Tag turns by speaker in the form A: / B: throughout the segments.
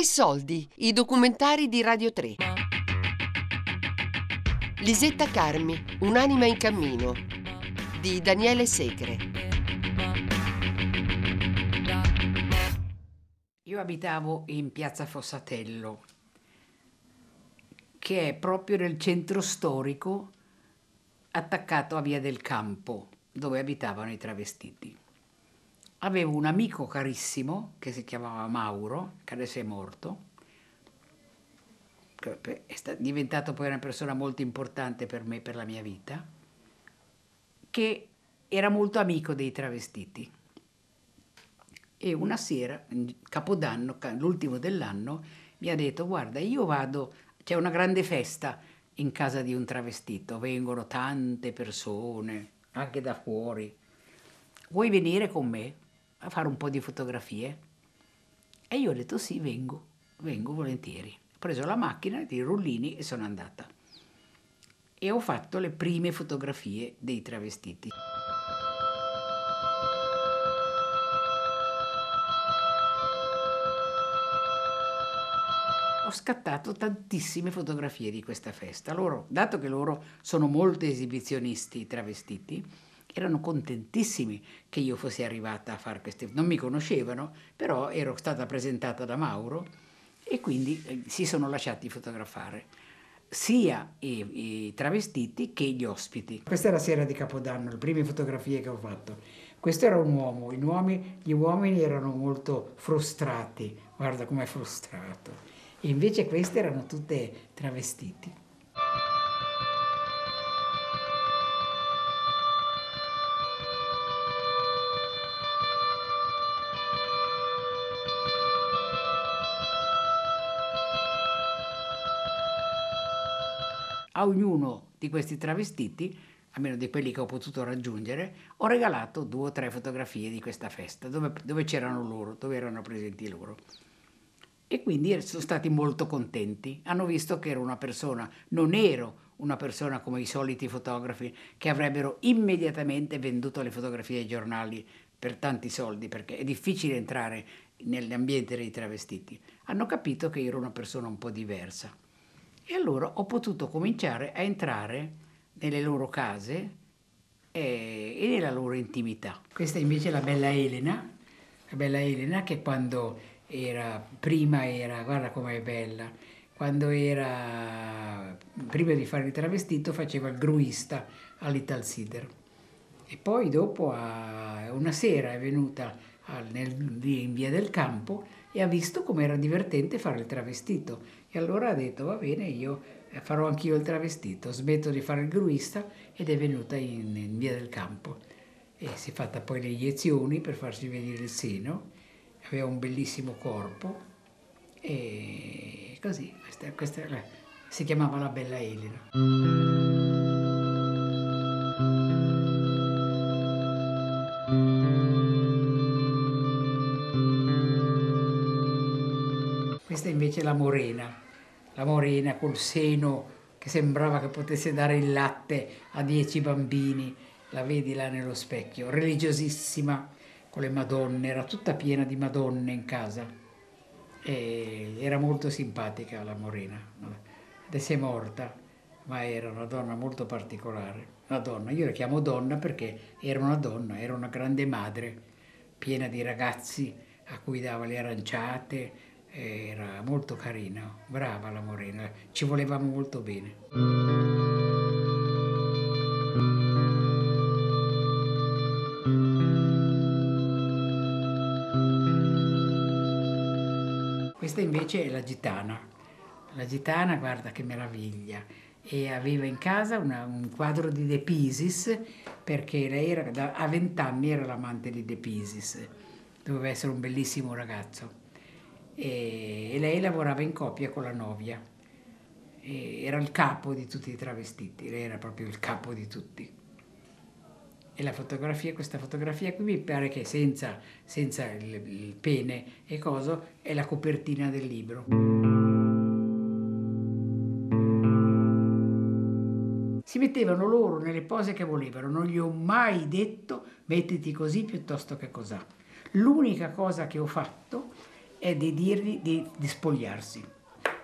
A: Tre soldi, i documentari di Radio 3. Lisetta Carmi, Un'anima in cammino, di Daniele Segre.
B: Io abitavo in piazza Fossatello, che è proprio nel centro storico attaccato a Via del Campo, dove abitavano i travestiti avevo un amico carissimo che si chiamava Mauro, che adesso è morto, che è diventato poi una persona molto importante per me, per la mia vita, che era molto amico dei travestiti. E una sera, Capodanno, l'ultimo dell'anno, mi ha detto, guarda, io vado, c'è una grande festa in casa di un travestito, vengono tante persone, anche da fuori. Vuoi venire con me? A fare un po' di fotografie? E io ho detto sì, vengo, vengo volentieri. Ho preso la macchina, i rullini e sono andata. E ho fatto le prime fotografie dei travestiti. ho scattato tantissime fotografie di questa festa. Loro, dato che loro sono molto esibizionisti travestiti, erano contentissimi che io fossi arrivata a fare queste... Non mi conoscevano, però ero stata presentata da Mauro e quindi eh, si sono lasciati fotografare sia i, i, travestiti che gli ospiti. Questa è la sera di Capodanno, le prime fotografie che ho fatto. Questo era un uomo, uomini, gli uomini erano molto frustrati, guarda com'è frustrato. E invece queste erano tutte travestiti. A ognuno di questi travestiti, almeno di quelli che ho potuto raggiungere, ho regalato due o tre fotografie di questa festa, dove, dove c'erano loro, dove erano presenti loro. E quindi sono stati molto contenti. Hanno visto che ero una persona, non ero una persona come i soliti fotografi che avrebbero immediatamente venduto le fotografie ai giornali per tanti soldi, perché è difficile entrare nell'ambiente dei travestiti. Hanno capito che ero una persona un po' diversa. E allora ho potuto cominciare a entrare nelle loro case e, e nella loro intimità. Questa invece è la bella Elena, la bella Elena che quando era, prima era, guarda com'è bella, quando era, prima di fare il travestito faceva il gruista all'Italsider. E poi dopo, una sera è venuta nel, in via del campo e ha visto com'era divertente fare il travestito. E allora ha detto va bene io eh, farò anch'io il travestito, smetto di fare il gruista ed è venuta in, in via del campo. E si è fatta poi le iniezioni per farsi vedere il seno, aveva un bellissimo corpo. E così, questa, questa si chiamava la bella Elena. Questa invece è la morena, la morena col seno che sembrava che potesse dare il latte a dieci bambini, la vedi là nello specchio, religiosissima con le madonne, era tutta piena di madonne in casa. E era molto simpatica la morena, adesso è morta, ma era una donna molto particolare, una donna, io la chiamo donna perché era una donna, era una grande madre, piena di ragazzi a cui dava le aranciate, era molto carina, brava la Morena, ci volevamo molto bene. Questa invece è la gitana. La gitana, guarda che meraviglia. E aveva in casa una, un quadro di De Pisis, perché lei era, da, a vent'anni era l'amante di De Pisis. Doveva essere un bellissimo ragazzo e, lei lavorava in coppia con la novia. E era il capo di tutti i travestiti, lei era proprio il capo di tutti. E la fotografia, questa fotografia qui mi pare che senza, senza il, il pene e coso è la copertina del libro. Si mettevano loro nelle pose che volevano, non gli ho mai detto mettiti così piuttosto che cos'ha. L'unica cosa che ho fatto è di dirgli di, di spogliarsi.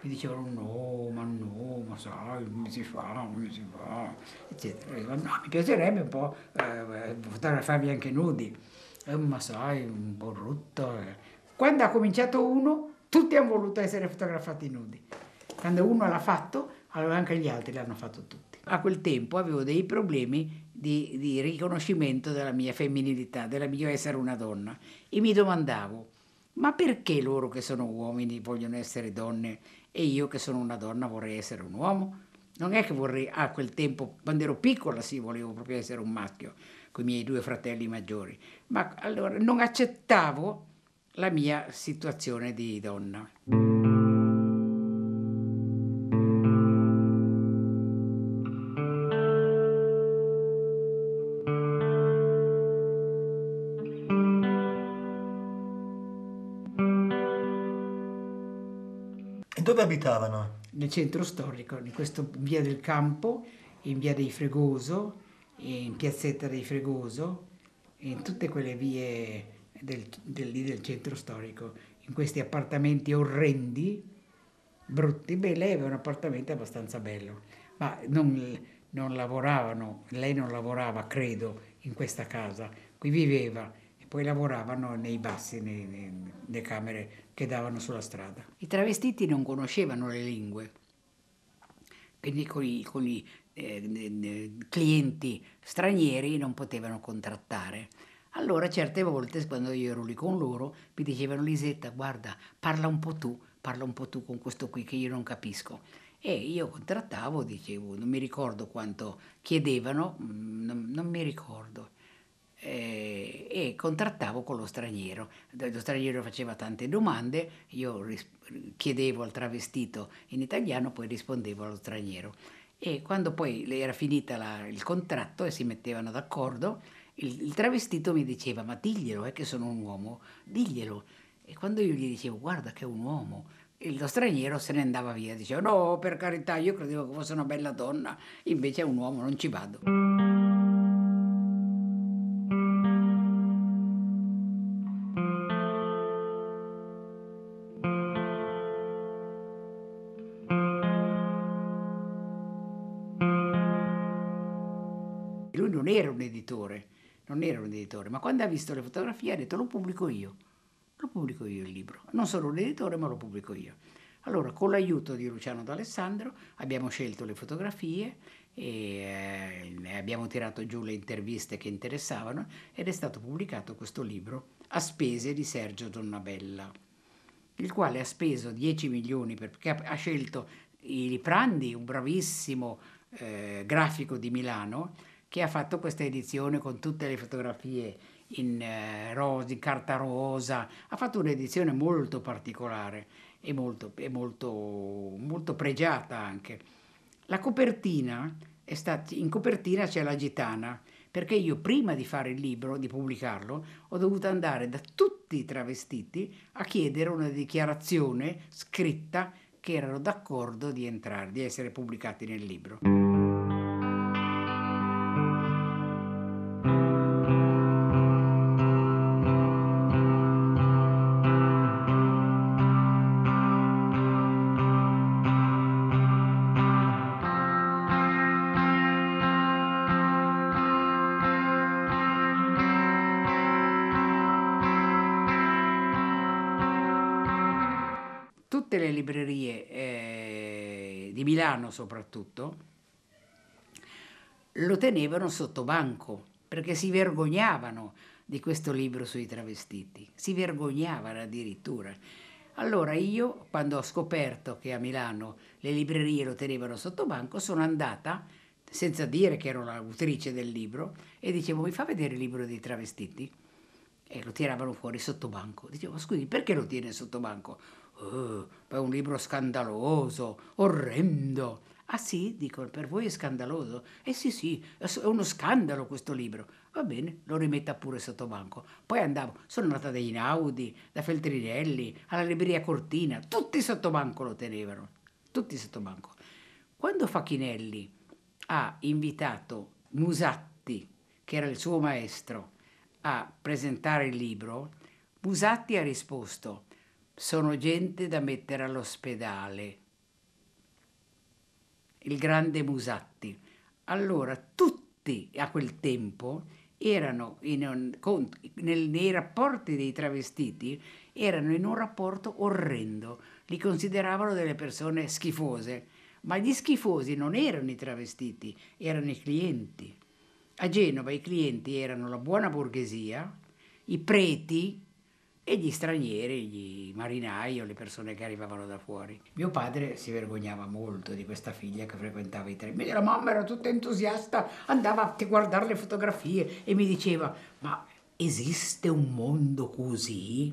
B: Mi dicevano no, ma no, ma sai, come si fa, come si fa, eccetera. Io, no, mi piacerebbe un po' eh, fotografarvi anche nudi, eh, ma sai, un po' brutto. Eh. Quando ha cominciato uno, tutti hanno voluto essere fotografati nudi. Quando uno l'ha fatto, allora anche gli altri l'hanno fatto tutti. A quel tempo avevo dei problemi di, di riconoscimento della mia femminilità, della mia essere una donna e mi domandavo, ma perché loro che sono uomini vogliono essere donne e io che sono una donna vorrei essere un uomo? Non è che vorrei, a quel tempo, quando ero piccola, sì, volevo proprio essere un maschio, con i miei due fratelli maggiori, ma allora non accettavo la mia situazione di donna.
C: Abitavano?
B: Nel centro storico, in questo via del Campo, in via dei Fregoso, in piazzetta dei Fregoso, in tutte quelle vie del, del, del centro storico, in questi appartamenti orrendi, brutti. Beh, lei aveva un appartamento abbastanza bello, ma non, non lavoravano, lei non lavorava, credo, in questa casa, qui viveva poi lavoravano nei bassi, nelle camere che davano sulla strada. I travestiti non conoscevano le lingue, quindi con i, con i eh, clienti stranieri non potevano contrattare. Allora certe volte quando io ero lì con loro mi dicevano Lisetta guarda parla un po' tu, parla un po' tu con questo qui che io non capisco. E io contrattavo, dicevo, non mi ricordo quanto chiedevano, mm, non, non mi ricordo eh, e contrattavo con lo straniero. Lo straniero faceva tante domande, io ris- chiedevo al travestito in italiano, poi rispondevo allo straniero. E quando poi era finita la, il contratto e si mettevano d'accordo, il, il, travestito mi diceva ma diglielo, è che sono un uomo, diglielo. E quando io gli dicevo guarda che è un uomo, lo straniero se ne andava via, diceva no per carità io credevo che fosse una bella donna, invece è un uomo, non ci vado. Non era un editore, ma quando ha visto le fotografie ha detto lo pubblico io, lo pubblico io il libro. Non sono un editore, ma lo pubblico io. Allora, con l'aiuto di Luciano D'Alessandro abbiamo scelto le fotografie e eh, abbiamo tirato giù le interviste che interessavano ed è stato pubblicato questo libro a spese di Sergio Donnabella, il quale ha speso 10 milioni perché ha scelto Liprandi, un bravissimo eh, grafico di Milano, che ha fatto questa edizione con tutte le fotografie in, eh, rosa, in carta rosa, ha fatto un'edizione molto particolare e molto, e molto, molto pregiata anche. La copertina è stata, in copertina c'è la gitana, perché io prima di fare il libro, di pubblicarlo, ho dovuto andare da tutti i travestiti a chiedere una dichiarazione scritta che erano d'accordo di entrare, di essere pubblicati nel libro. Tutte le librerie eh, di Milano soprattutto lo tenevano sotto banco perché si vergognavano di questo libro sui travestiti, si vergognavano addirittura. Allora io, quando ho scoperto che a Milano le librerie lo tenevano sotto banco, sono andata, senza dire che ero l'autrice del libro, e dicevo mi fa vedere il libro dei travestiti? E lo tiravano fuori sotto banco. Dicevo scusi, perché lo tiene sotto banco? Oh, è un libro scandaloso, orrendo. Ah sì, dico, per voi è scandaloso? Eh sì, sì, è uno scandalo questo libro. Va bene, lo rimetta pure sotto banco. Poi andavo, sono andata da Inaudi, da Feltrinelli, alla libreria Cortina, tutti sotto banco lo tenevano, tutti sotto banco. Quando Facchinelli ha invitato Musatti, che era il suo maestro, a presentare il libro, Musatti ha risposto sono gente da mettere all'ospedale. Il grande Musatti. Allora, tutti a quel tempo erano un, nel, nei rapporti dei travestiti erano in un rapporto orrendo, li consideravano delle persone schifose, ma gli schifosi non erano i travestiti, erano i clienti. A Genova i clienti erano la buona borghesia, i preti e gli stranieri, gli marinai o le persone che arrivavano da fuori. Mio padre si vergognava molto di questa figlia che frequentava i treni. La mamma era tutta entusiasta, andava a guardare le fotografie e mi diceva, ma esiste un mondo così?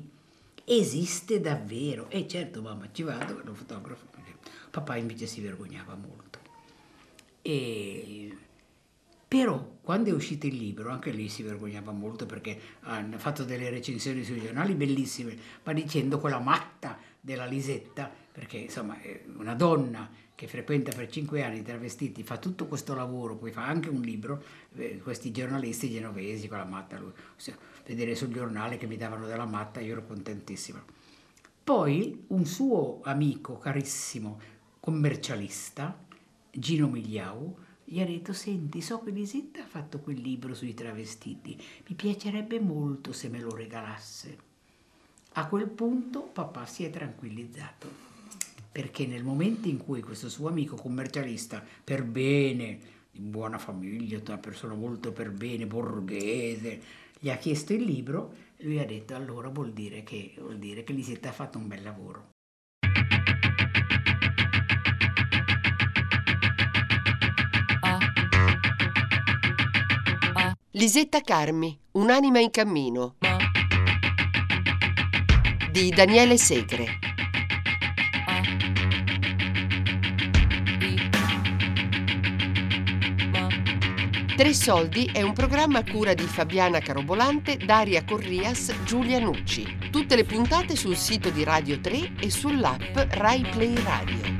B: Esiste davvero? E certo mamma, ci vado, lo fotografo. Papà invece si vergognava molto. E però quando è uscito il libro, anche lì si vergognava molto perché hanno fatto delle recensioni sui giornali bellissime, ma dicendo quella matta della Lisetta, perché insomma una donna che frequenta per cinque anni i travestiti, fa tutto questo lavoro, poi fa anche un libro, eh, questi giornalisti genovesi con la matta, lui, vedere sul giornale che mi davano della matta, io ero contentissima. Poi un suo amico carissimo, commercialista, Gino Migliau, gli ha detto, senti, so che Lisetta ha fatto quel libro sui travestiti, mi piacerebbe molto se me lo regalasse. A quel punto papà si è tranquillizzato, perché nel momento in cui questo suo amico commercialista, per bene, di buona famiglia, una persona molto per bene, borghese, gli ha chiesto il libro, lui ha detto allora vuol dire che, vuol dire che Lisetta ha fatto un bel lavoro.
A: Lisetta Carmi, Un'anima in cammino di Daniele Segre. Tre soldi è un programma a cura di Fabiana Carobolante, Daria Corrias, Giulia Nucci. Tutte le puntate sul sito di Radio 3 e sull'app Rai Play Radio.